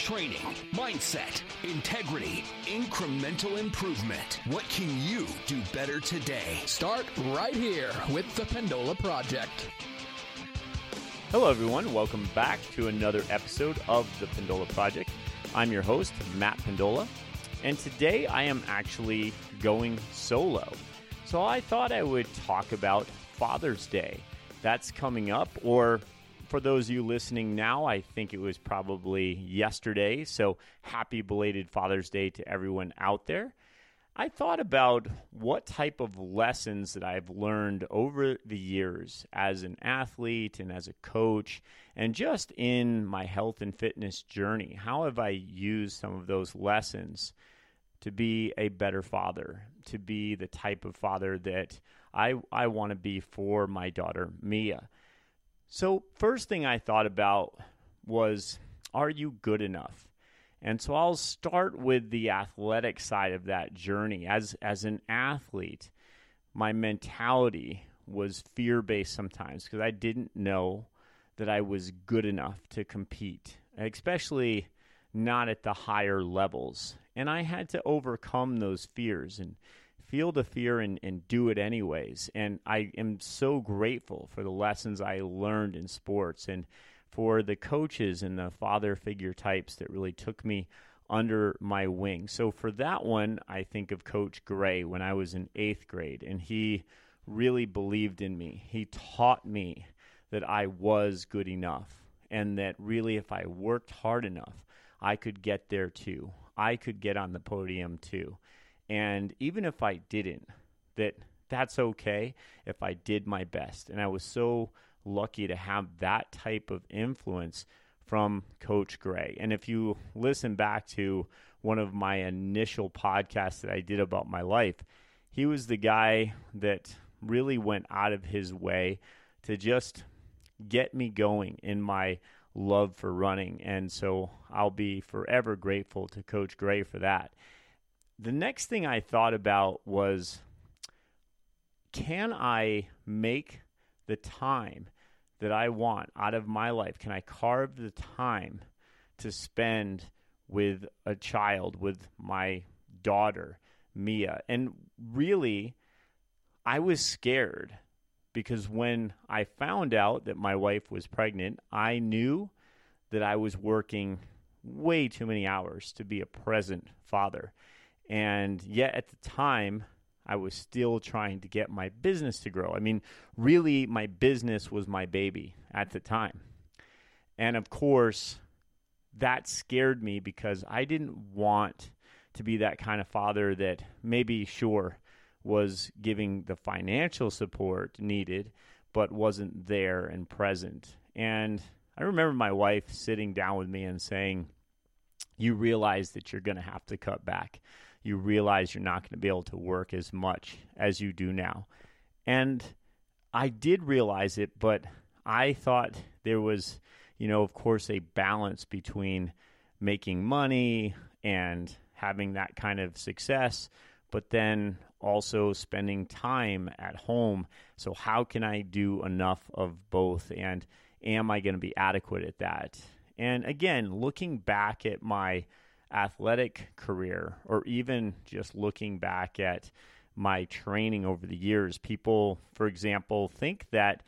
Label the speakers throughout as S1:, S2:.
S1: Training, mindset, integrity, incremental improvement. What can you do better today?
S2: Start right here with the Pendola Project.
S3: Hello, everyone. Welcome back to another episode of the Pendola Project. I'm your host, Matt Pendola, and today I am actually going solo. So I thought I would talk about Father's Day. That's coming up, or for those of you listening now, I think it was probably yesterday. So happy belated Father's Day to everyone out there. I thought about what type of lessons that I've learned over the years as an athlete and as a coach, and just in my health and fitness journey. How have I used some of those lessons to be a better father, to be the type of father that I, I want to be for my daughter, Mia? So, first thing I thought about was are you good enough? And so I'll start with the athletic side of that journey. As as an athlete, my mentality was fear-based sometimes because I didn't know that I was good enough to compete, especially not at the higher levels. And I had to overcome those fears and feel the fear and, and do it anyways. And I am so grateful for the lessons I learned in sports and for the coaches and the father figure types that really took me under my wing. So for that one, I think of Coach Gray when I was in eighth grade, and he really believed in me. He taught me that I was good enough, and that really, if I worked hard enough, I could get there too. I could get on the podium too. And even if I didn't, that that's okay if I did my best. And I was so lucky to have that type of influence from Coach Gray. And if you listen back to one of my initial podcasts that I did about my life, he was the guy that really went out of his way to just get me going in my love for running. And so I'll be forever grateful to Coach Gray for that the next thing I thought about was can I make the time that I want out of my life? Can I carve the time to spend with a child, with my daughter, Mia? And really, I was scared because when I found out that my wife was pregnant, I knew that I was working way too many hours to be a present father. And yet at the time, I was still trying to get my business to grow. I mean, really, my business was my baby at the time. And of course, that scared me because I didn't want to be that kind of father that maybe, sure, was giving the financial support needed, but wasn't there and present. And I remember my wife sitting down with me and saying, You realize that you're going to have to cut back you realize you're not going to be able to work as much as you do now. And I did realize it, but I thought there was, you know, of course, a balance between making money and having that kind of success, but then also spending time at home. So, how can I do enough of both? And am I going to be adequate at that? And again, looking back at my athletic career or even just looking back at my training over the years, people, for example, think that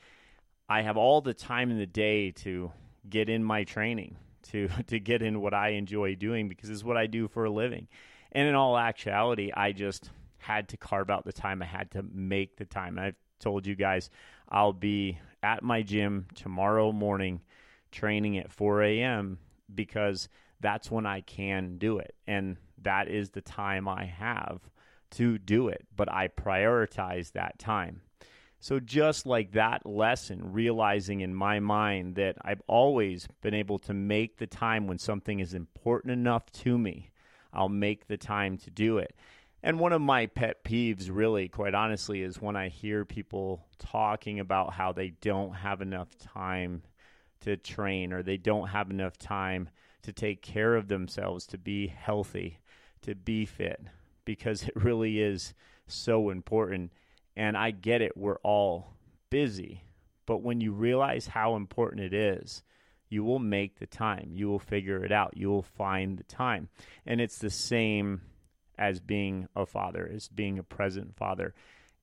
S3: I have all the time in the day to get in my training, to to get in what I enjoy doing because it's what I do for a living. And in all actuality, I just had to carve out the time. I had to make the time. I've told you guys I'll be at my gym tomorrow morning training at 4 a.m. because that's when I can do it. And that is the time I have to do it. But I prioritize that time. So, just like that lesson, realizing in my mind that I've always been able to make the time when something is important enough to me, I'll make the time to do it. And one of my pet peeves, really, quite honestly, is when I hear people talking about how they don't have enough time to train or they don't have enough time to take care of themselves, to be healthy, to be fit, because it really is so important. And I get it, we're all busy. But when you realize how important it is, you will make the time. You will figure it out. You will find the time. And it's the same as being a father, as being a present father.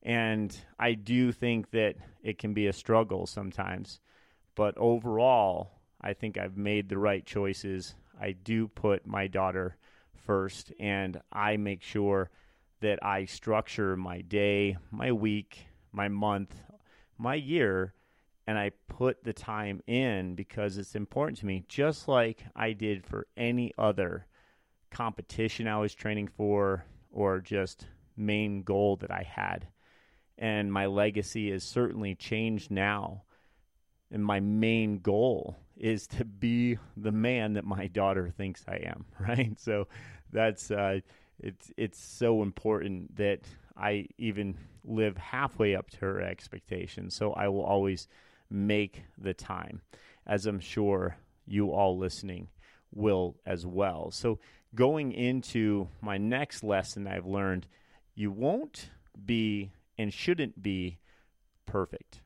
S3: And I do think that it can be a struggle sometimes. But overall, I think I've made the right choices. I do put my daughter first, and I make sure that I structure my day, my week, my month, my year, and I put the time in because it's important to me, just like I did for any other competition I was training for or just main goal that I had. And my legacy has certainly changed now. And my main goal is to be the man that my daughter thinks I am, right? So that's uh, it's it's so important that I even live halfway up to her expectations. So I will always make the time, as I'm sure you all listening will as well. So going into my next lesson I've learned, you won't be and shouldn't be perfect.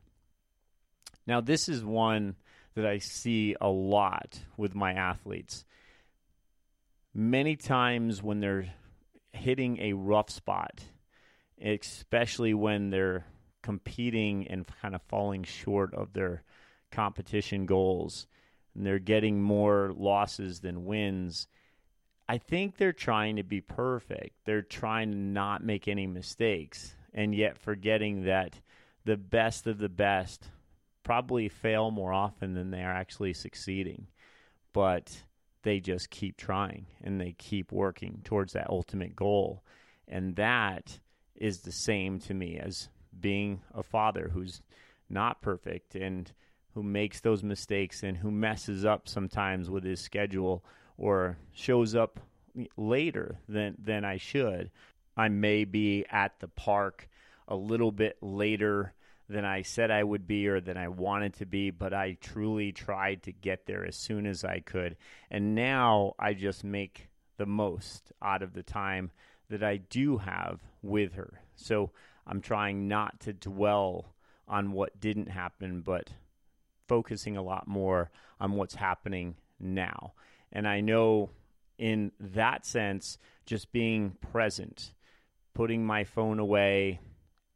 S3: Now this is one that I see a lot with my athletes. Many times when they're hitting a rough spot, especially when they're competing and kind of falling short of their competition goals and they're getting more losses than wins. I think they're trying to be perfect. They're trying to not make any mistakes and yet forgetting that the best of the best probably fail more often than they are actually succeeding. But they just keep trying and they keep working towards that ultimate goal. And that is the same to me as being a father who's not perfect and who makes those mistakes and who messes up sometimes with his schedule or shows up later than than I should. I may be at the park a little bit later than I said I would be or than I wanted to be, but I truly tried to get there as soon as I could. And now I just make the most out of the time that I do have with her. So I'm trying not to dwell on what didn't happen, but focusing a lot more on what's happening now. And I know in that sense, just being present, putting my phone away,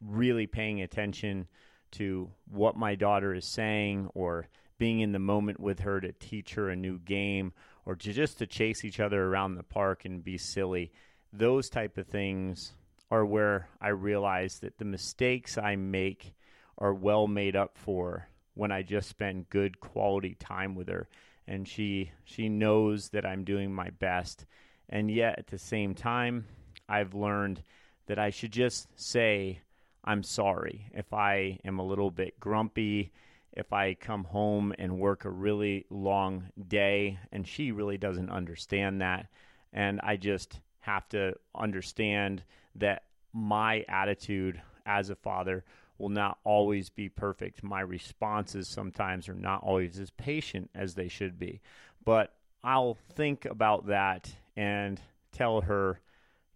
S3: really paying attention to what my daughter is saying or being in the moment with her to teach her a new game or to just to chase each other around the park and be silly. Those type of things are where i realize that the mistakes i make are well made up for when i just spend good quality time with her. And she she knows that i'm doing my best. And yet at the same time i've learned that i should just say I'm sorry if I am a little bit grumpy, if I come home and work a really long day, and she really doesn't understand that. And I just have to understand that my attitude as a father will not always be perfect. My responses sometimes are not always as patient as they should be. But I'll think about that and tell her,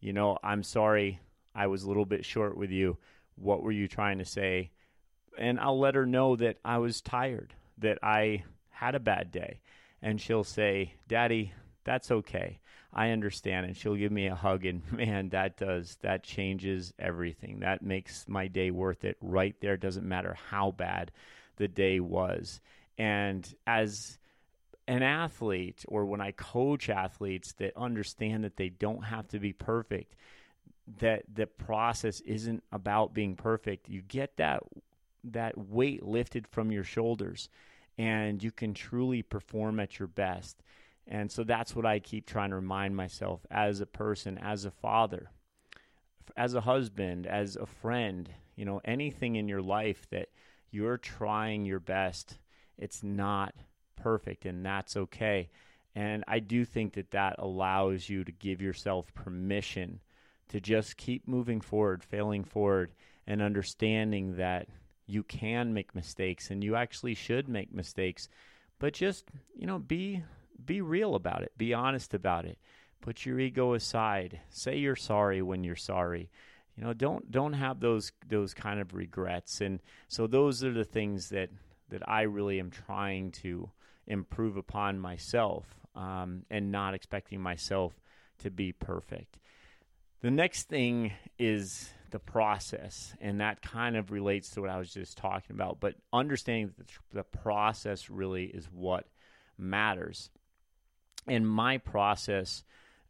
S3: you know, I'm sorry I was a little bit short with you. What were you trying to say? And I'll let her know that I was tired, that I had a bad day. And she'll say, Daddy, that's okay. I understand. And she'll give me a hug. And man, that does, that changes everything. That makes my day worth it right there. It doesn't matter how bad the day was. And as an athlete, or when I coach athletes that understand that they don't have to be perfect, that the process isn't about being perfect. You get that that weight lifted from your shoulders and you can truly perform at your best. And so that's what I keep trying to remind myself as a person, as a father, as a husband, as a friend, you know, anything in your life that you're trying your best. It's not perfect and that's okay. And I do think that that allows you to give yourself permission to just keep moving forward, failing forward, and understanding that you can make mistakes and you actually should make mistakes, but just, you know, be be real about it, be honest about it. Put your ego aside. Say you're sorry when you're sorry. You know, don't don't have those those kind of regrets. And so those are the things that that I really am trying to improve upon myself um, and not expecting myself to be perfect. The next thing is the process, and that kind of relates to what I was just talking about. But understanding that the process really is what matters. And my process,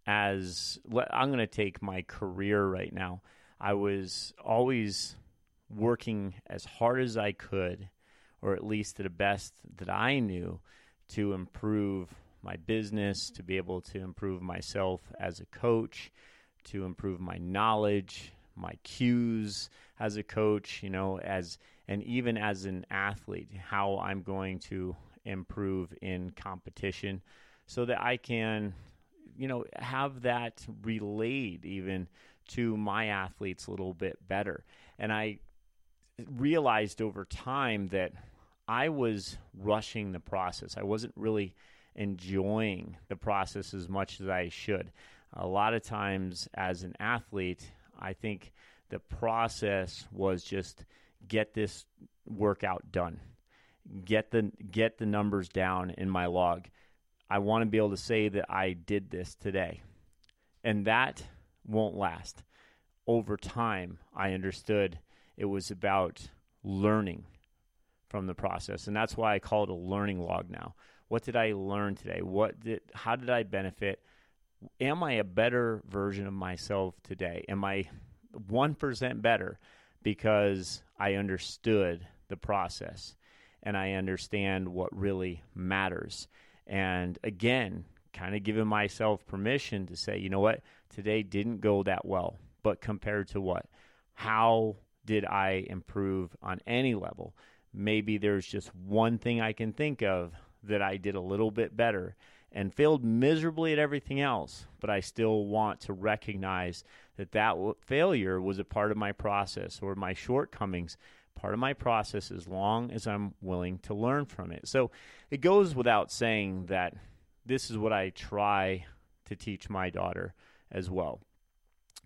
S3: as I'm going to take my career right now, I was always working as hard as I could, or at least to the best that I knew, to improve my business, to be able to improve myself as a coach, to improve my knowledge, my cues as a coach, you know, as and even as an athlete, how I'm going to improve in competition so that I can, you know, have that relayed even to my athletes a little bit better. And I realized over time that I was rushing the process. I wasn't really enjoying the process as much as I should. A lot of times, as an athlete, I think the process was just get this workout done, get the get the numbers down in my log. I want to be able to say that I did this today, and that won't last. Over time, I understood it was about learning from the process, and that's why I call it a learning log now. What did I learn today? What did how did I benefit? Am I a better version of myself today? Am I 1% better because I understood the process and I understand what really matters. And again, kind of giving myself permission to say, you know what, today didn't go that well, but compared to what? How did I improve on any level? Maybe there's just one thing I can think of that I did a little bit better and failed miserably at everything else, but I still want to recognize that that failure was a part of my process or my shortcomings part of my process as long as I'm willing to learn from it. So it goes without saying that this is what I try to teach my daughter as well.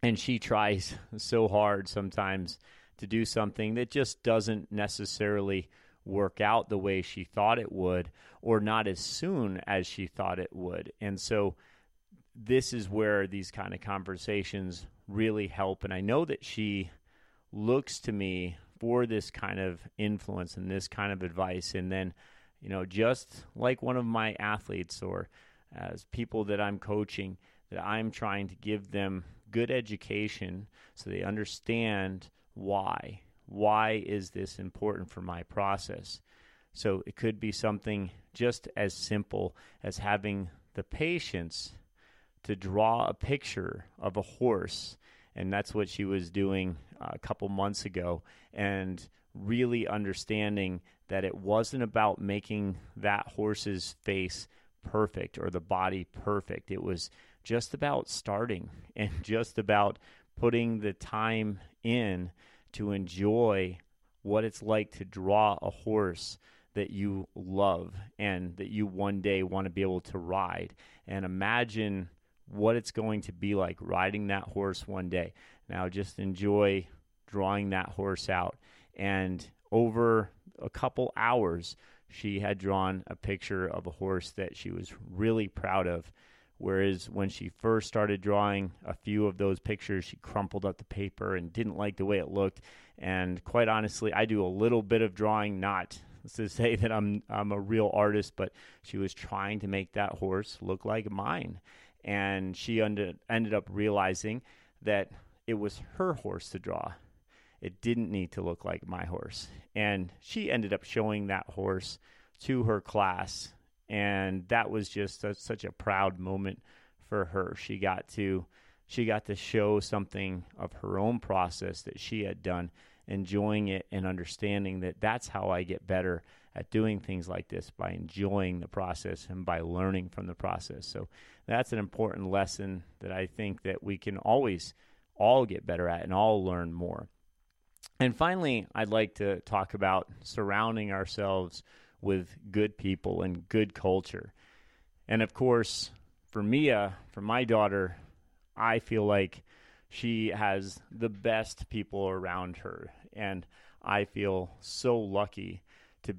S3: And she tries so hard sometimes to do something that just doesn't necessarily work out the way she thought it would or not as soon as she thought it would. And so this is where these kind of conversations really help. And I know that she looks to me for this kind of influence and this kind of advice. And then you know just like one of my athletes or as people that I'm coaching that I'm trying to give them good education so they understand why why is this important for my process? So it could be something just as simple as having the patience to draw a picture of a horse. And that's what she was doing a couple months ago. And really understanding that it wasn't about making that horse's face perfect or the body perfect. It was just about starting and just about putting the time in to enjoy what it's like to draw a horse that you love and that you one day want to be able to ride. And imagine what it's going to be like riding that horse one day. Now, just enjoy drawing that horse out. And over a couple hours, she had drawn a picture of a horse that she was really proud of. Whereas when she first started drawing a few of those pictures, she crumpled up the paper and didn't like the way it looked. And quite honestly, I do a little bit of drawing, not to say that I'm I'm a real artist, but she was trying to make that horse look like mine. And she ended ended up realizing that it was her horse to draw. It didn't need to look like my horse. And she ended up showing that horse to her class and that was just a, such a proud moment for her. She got to she got to show something of her own process that she had done, enjoying it and understanding that that's how I get better at doing things like this by enjoying the process and by learning from the process. So that's an important lesson that I think that we can always all get better at and all learn more. And finally, I'd like to talk about surrounding ourselves with good people and good culture. And of course, for Mia, for my daughter, I feel like she has the best people around her. And I feel so lucky to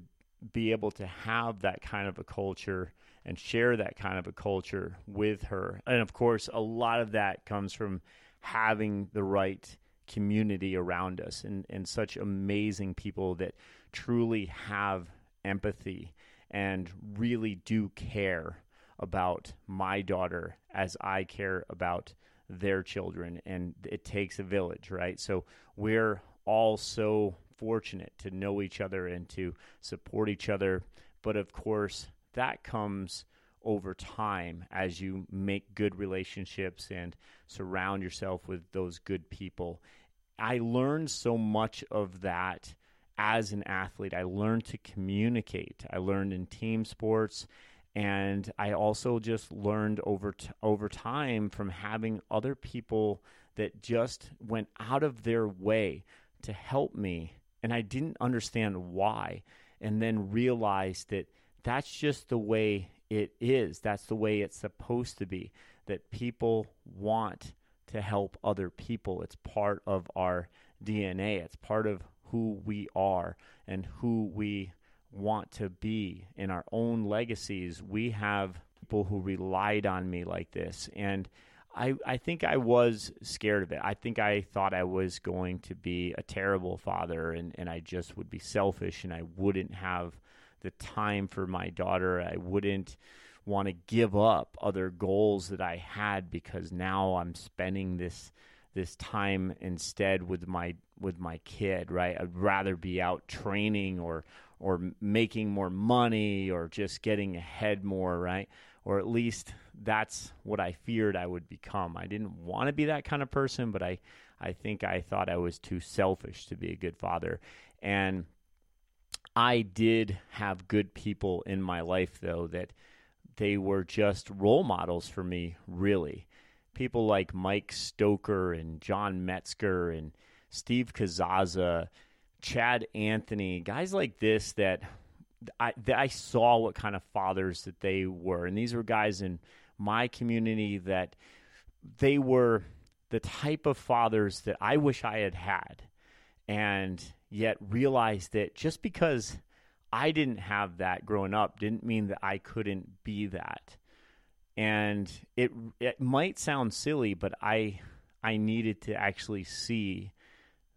S3: be able to have that kind of a culture and share that kind of a culture with her. And of course, a lot of that comes from having the right community around us and, and such amazing people that truly have empathy and really do care about my daughter as I care about their children. And it takes a village, right? So we're all so fortunate to know each other and to support each other. But of course, that comes over time as you make good relationships and surround yourself with those good people. I learned so much of that as an athlete. I learned to communicate. I learned in team sports and I also just learned over t- over time from having other people that just went out of their way to help me and I didn't understand why and then realized that that's just the way it is. That's the way it's supposed to be. That people want to help other people. It's part of our DNA. It's part of who we are and who we want to be in our own legacies. We have people who relied on me like this. And I, I think I was scared of it. I think I thought I was going to be a terrible father and, and I just would be selfish and I wouldn't have the time for my daughter. I wouldn't want to give up other goals that I had because now I'm spending this this time instead with my with my kid, right? I'd rather be out training or or making more money or just getting ahead more, right? Or at least that's what I feared I would become. I didn't want to be that kind of person, but I I think I thought I was too selfish to be a good father. And I did have good people in my life though that they were just role models for me, really. People like Mike Stoker and John Metzger and Steve Kazaza, Chad Anthony, guys like this that I, that I saw what kind of fathers that they were. And these were guys in my community that they were the type of fathers that I wish I had had. And yet realized that just because I didn't have that growing up didn't mean that I couldn't be that. And it it might sound silly, but I I needed to actually see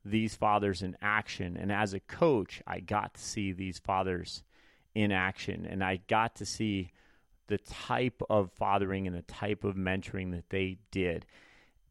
S3: these fathers in action. And as a coach, I got to see these fathers in action and I got to see the type of fathering and the type of mentoring that they did.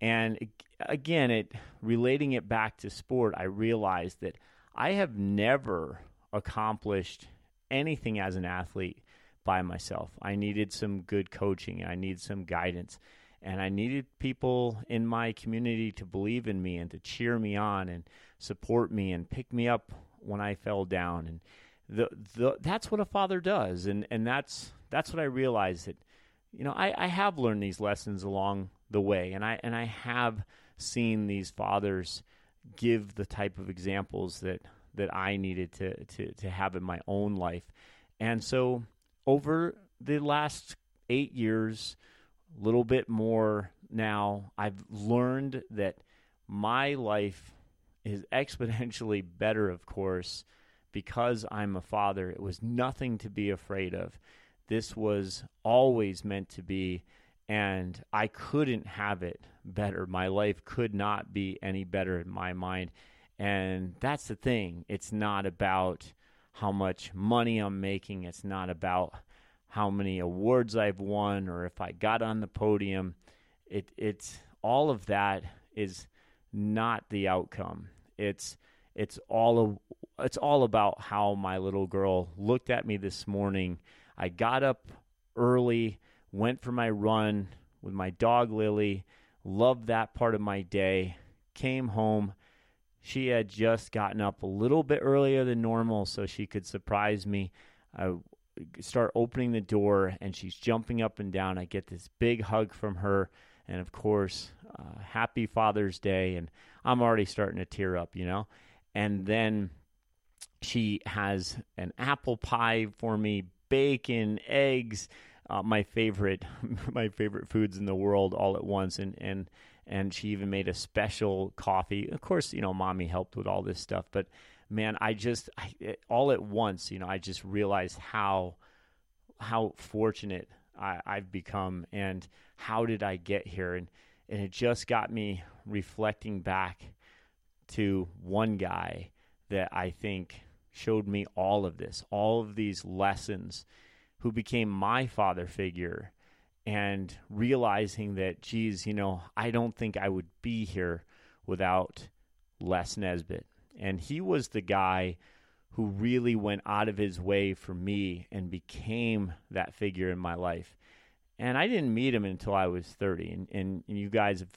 S3: And again, it relating it back to sport, I realized that I have never accomplished anything as an athlete by myself. I needed some good coaching, I needed some guidance, and I needed people in my community to believe in me and to cheer me on and support me and pick me up when I fell down. And the, the that's what a father does, and and that's that's what I realized that you know I, I have learned these lessons along the way, and I and I have seen these fathers give the type of examples that that I needed to, to, to have in my own life. And so over the last eight years, a little bit more now, I've learned that my life is exponentially better, of course, because I'm a father. It was nothing to be afraid of. This was always meant to be, and I couldn't have it better. My life could not be any better in my mind. And that's the thing. It's not about how much money I'm making. It's not about how many awards I've won or if I got on the podium. It it's all of that is not the outcome. It's it's all it's all about how my little girl looked at me this morning. I got up early, went for my run with my dog Lily, loved that part of my day, came home she had just gotten up a little bit earlier than normal so she could surprise me. I start opening the door and she's jumping up and down. I get this big hug from her. And of course, uh, happy Father's Day. And I'm already starting to tear up, you know? And then she has an apple pie for me, bacon, eggs, uh, my favorite, my favorite foods in the world all at once. And, and, and she even made a special coffee. Of course, you know, mommy helped with all this stuff, but man, I just I, all at once, you know, I just realized how how fortunate I, I've become and how did I get here and and it just got me reflecting back to one guy that I think showed me all of this, all of these lessons, who became my father figure, and realizing that, geez, you know, I don't think I would be here without Les Nesbitt. And he was the guy who really went out of his way for me and became that figure in my life. And I didn't meet him until I was 30. And, and, you guys, if,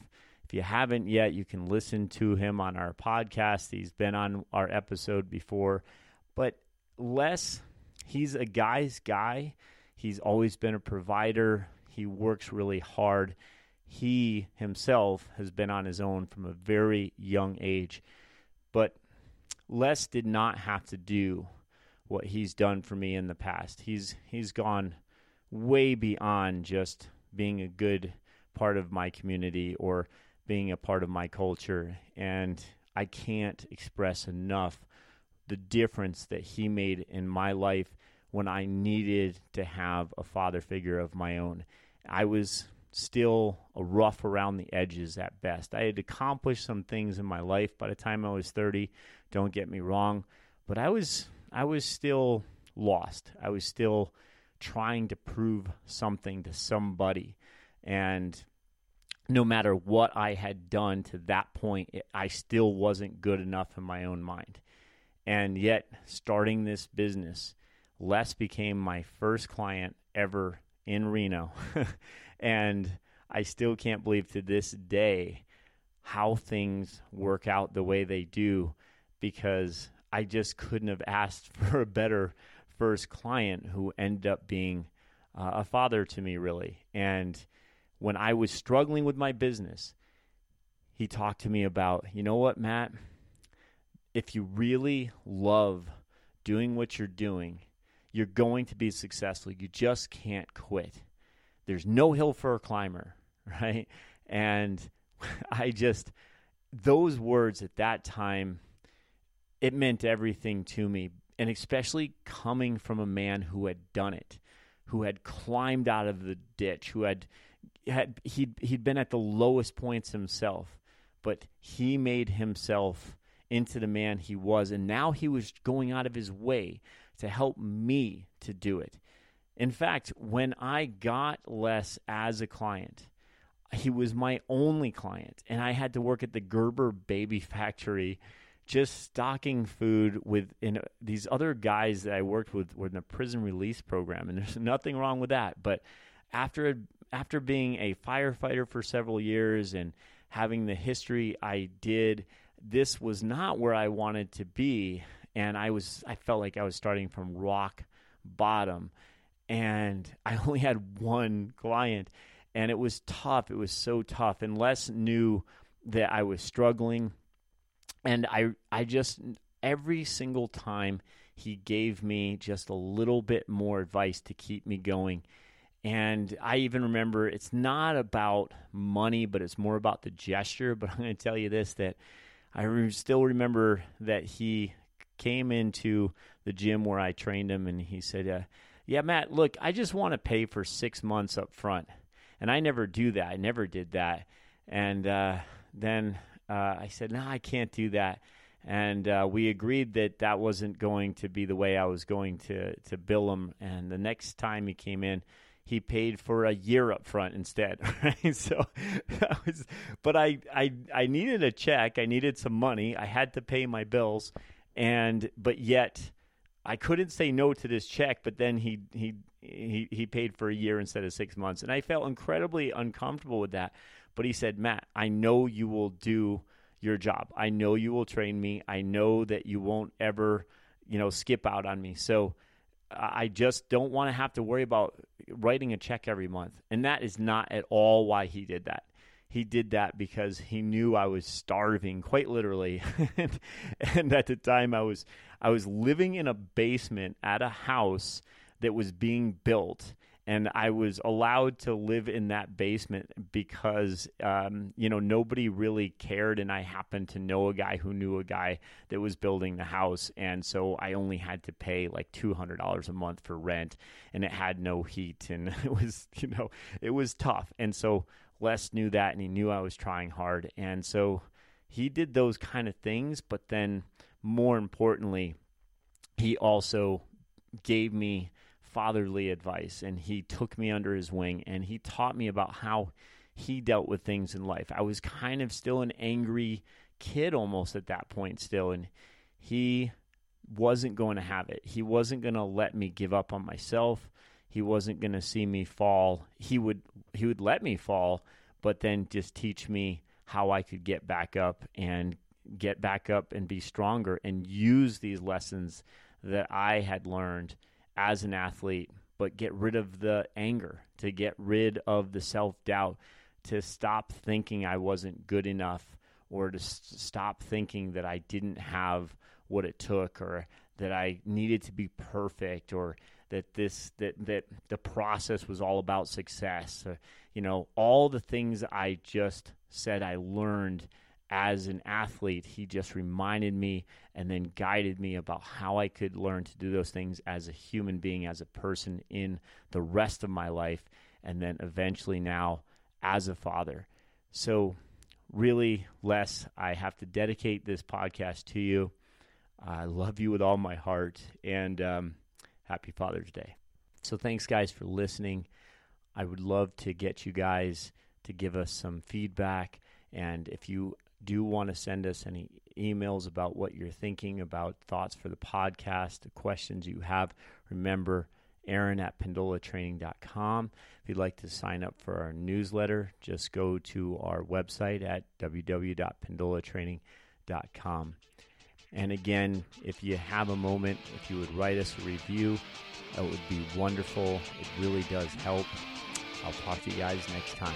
S3: if you haven't yet, you can listen to him on our podcast. He's been on our episode before. But Les, he's a guy's guy. He's always been a provider. He works really hard. He himself has been on his own from a very young age. But Les did not have to do what he's done for me in the past. He's he's gone way beyond just being a good part of my community or being a part of my culture and I can't express enough the difference that he made in my life when I needed to have a father figure of my own. I was still rough around the edges at best. I had accomplished some things in my life by the time I was 30, don't get me wrong, but I was I was still lost. I was still trying to prove something to somebody and no matter what I had done to that point, it, I still wasn't good enough in my own mind. And yet, starting this business, Les became my first client ever in Reno. and I still can't believe to this day how things work out the way they do because I just couldn't have asked for a better first client who ended up being uh, a father to me, really. And when I was struggling with my business, he talked to me about, you know what, Matt? If you really love doing what you're doing, you're going to be successful. You just can't quit. There's no hill for a climber, right? And I just, those words at that time, it meant everything to me. And especially coming from a man who had done it, who had climbed out of the ditch, who had had he'd he'd been at the lowest points himself, but he made himself into the man he was, and now he was going out of his way to help me to do it. In fact, when I got Les as a client, he was my only client, and I had to work at the Gerber Baby Factory, just stocking food with in, uh, these other guys that I worked with were in the prison release program, and there's nothing wrong with that. But after after being a firefighter for several years and having the history I did, this was not where I wanted to be, and I was I felt like I was starting from rock bottom, and I only had one client, and it was tough. It was so tough, and Les knew that I was struggling, and I I just every single time he gave me just a little bit more advice to keep me going and I even remember it's not about money, but it's more about the gesture. But I'm going to tell you this that I still remember that he came into the gym where I trained him and he said, uh, Yeah, Matt, look, I just want to pay for six months up front. And I never do that. I never did that. And uh, then uh, I said, No, I can't do that. And uh, we agreed that that wasn't going to be the way I was going to, to bill him. And the next time he came in, he paid for a year up front instead. Right? So, was, but I, I, I needed a check. I needed some money. I had to pay my bills, and but yet I couldn't say no to this check. But then he he he he paid for a year instead of six months, and I felt incredibly uncomfortable with that. But he said, Matt, I know you will do your job. I know you will train me. I know that you won't ever, you know, skip out on me. So I just don't want to have to worry about writing a check every month. And that is not at all why he did that. He did that because he knew I was starving, quite literally. and, and at the time I was I was living in a basement at a house that was being built. And I was allowed to live in that basement because um, you know nobody really cared, and I happened to know a guy who knew a guy that was building the house, and so I only had to pay like two hundred dollars a month for rent, and it had no heat, and it was you know it was tough, and so Les knew that, and he knew I was trying hard, and so he did those kind of things, but then more importantly, he also gave me fatherly advice and he took me under his wing and he taught me about how he dealt with things in life. I was kind of still an angry kid almost at that point still and he wasn't going to have it. He wasn't going to let me give up on myself. He wasn't going to see me fall. He would he would let me fall, but then just teach me how I could get back up and get back up and be stronger and use these lessons that I had learned as an athlete, but get rid of the anger, to get rid of the self doubt, to stop thinking I wasn't good enough, or to stop thinking that I didn't have what it took, or that I needed to be perfect, or that this that that the process was all about success. Uh, you know, all the things I just said I learned as an athlete, he just reminded me and then guided me about how I could learn to do those things as a human being, as a person in the rest of my life, and then eventually now as a father. So, really, Les, I have to dedicate this podcast to you. I love you with all my heart, and um, happy Father's Day. So, thanks, guys, for listening. I would love to get you guys to give us some feedback. And if you do want to send us any emails about what you're thinking about thoughts for the podcast, the questions you have, remember Erin at pendolatraining.com. If you'd like to sign up for our newsletter, just go to our website at www.pendolatraining.com. And again, if you have a moment, if you would write us a review, that would be wonderful. It really does help. I'll talk to you guys next time.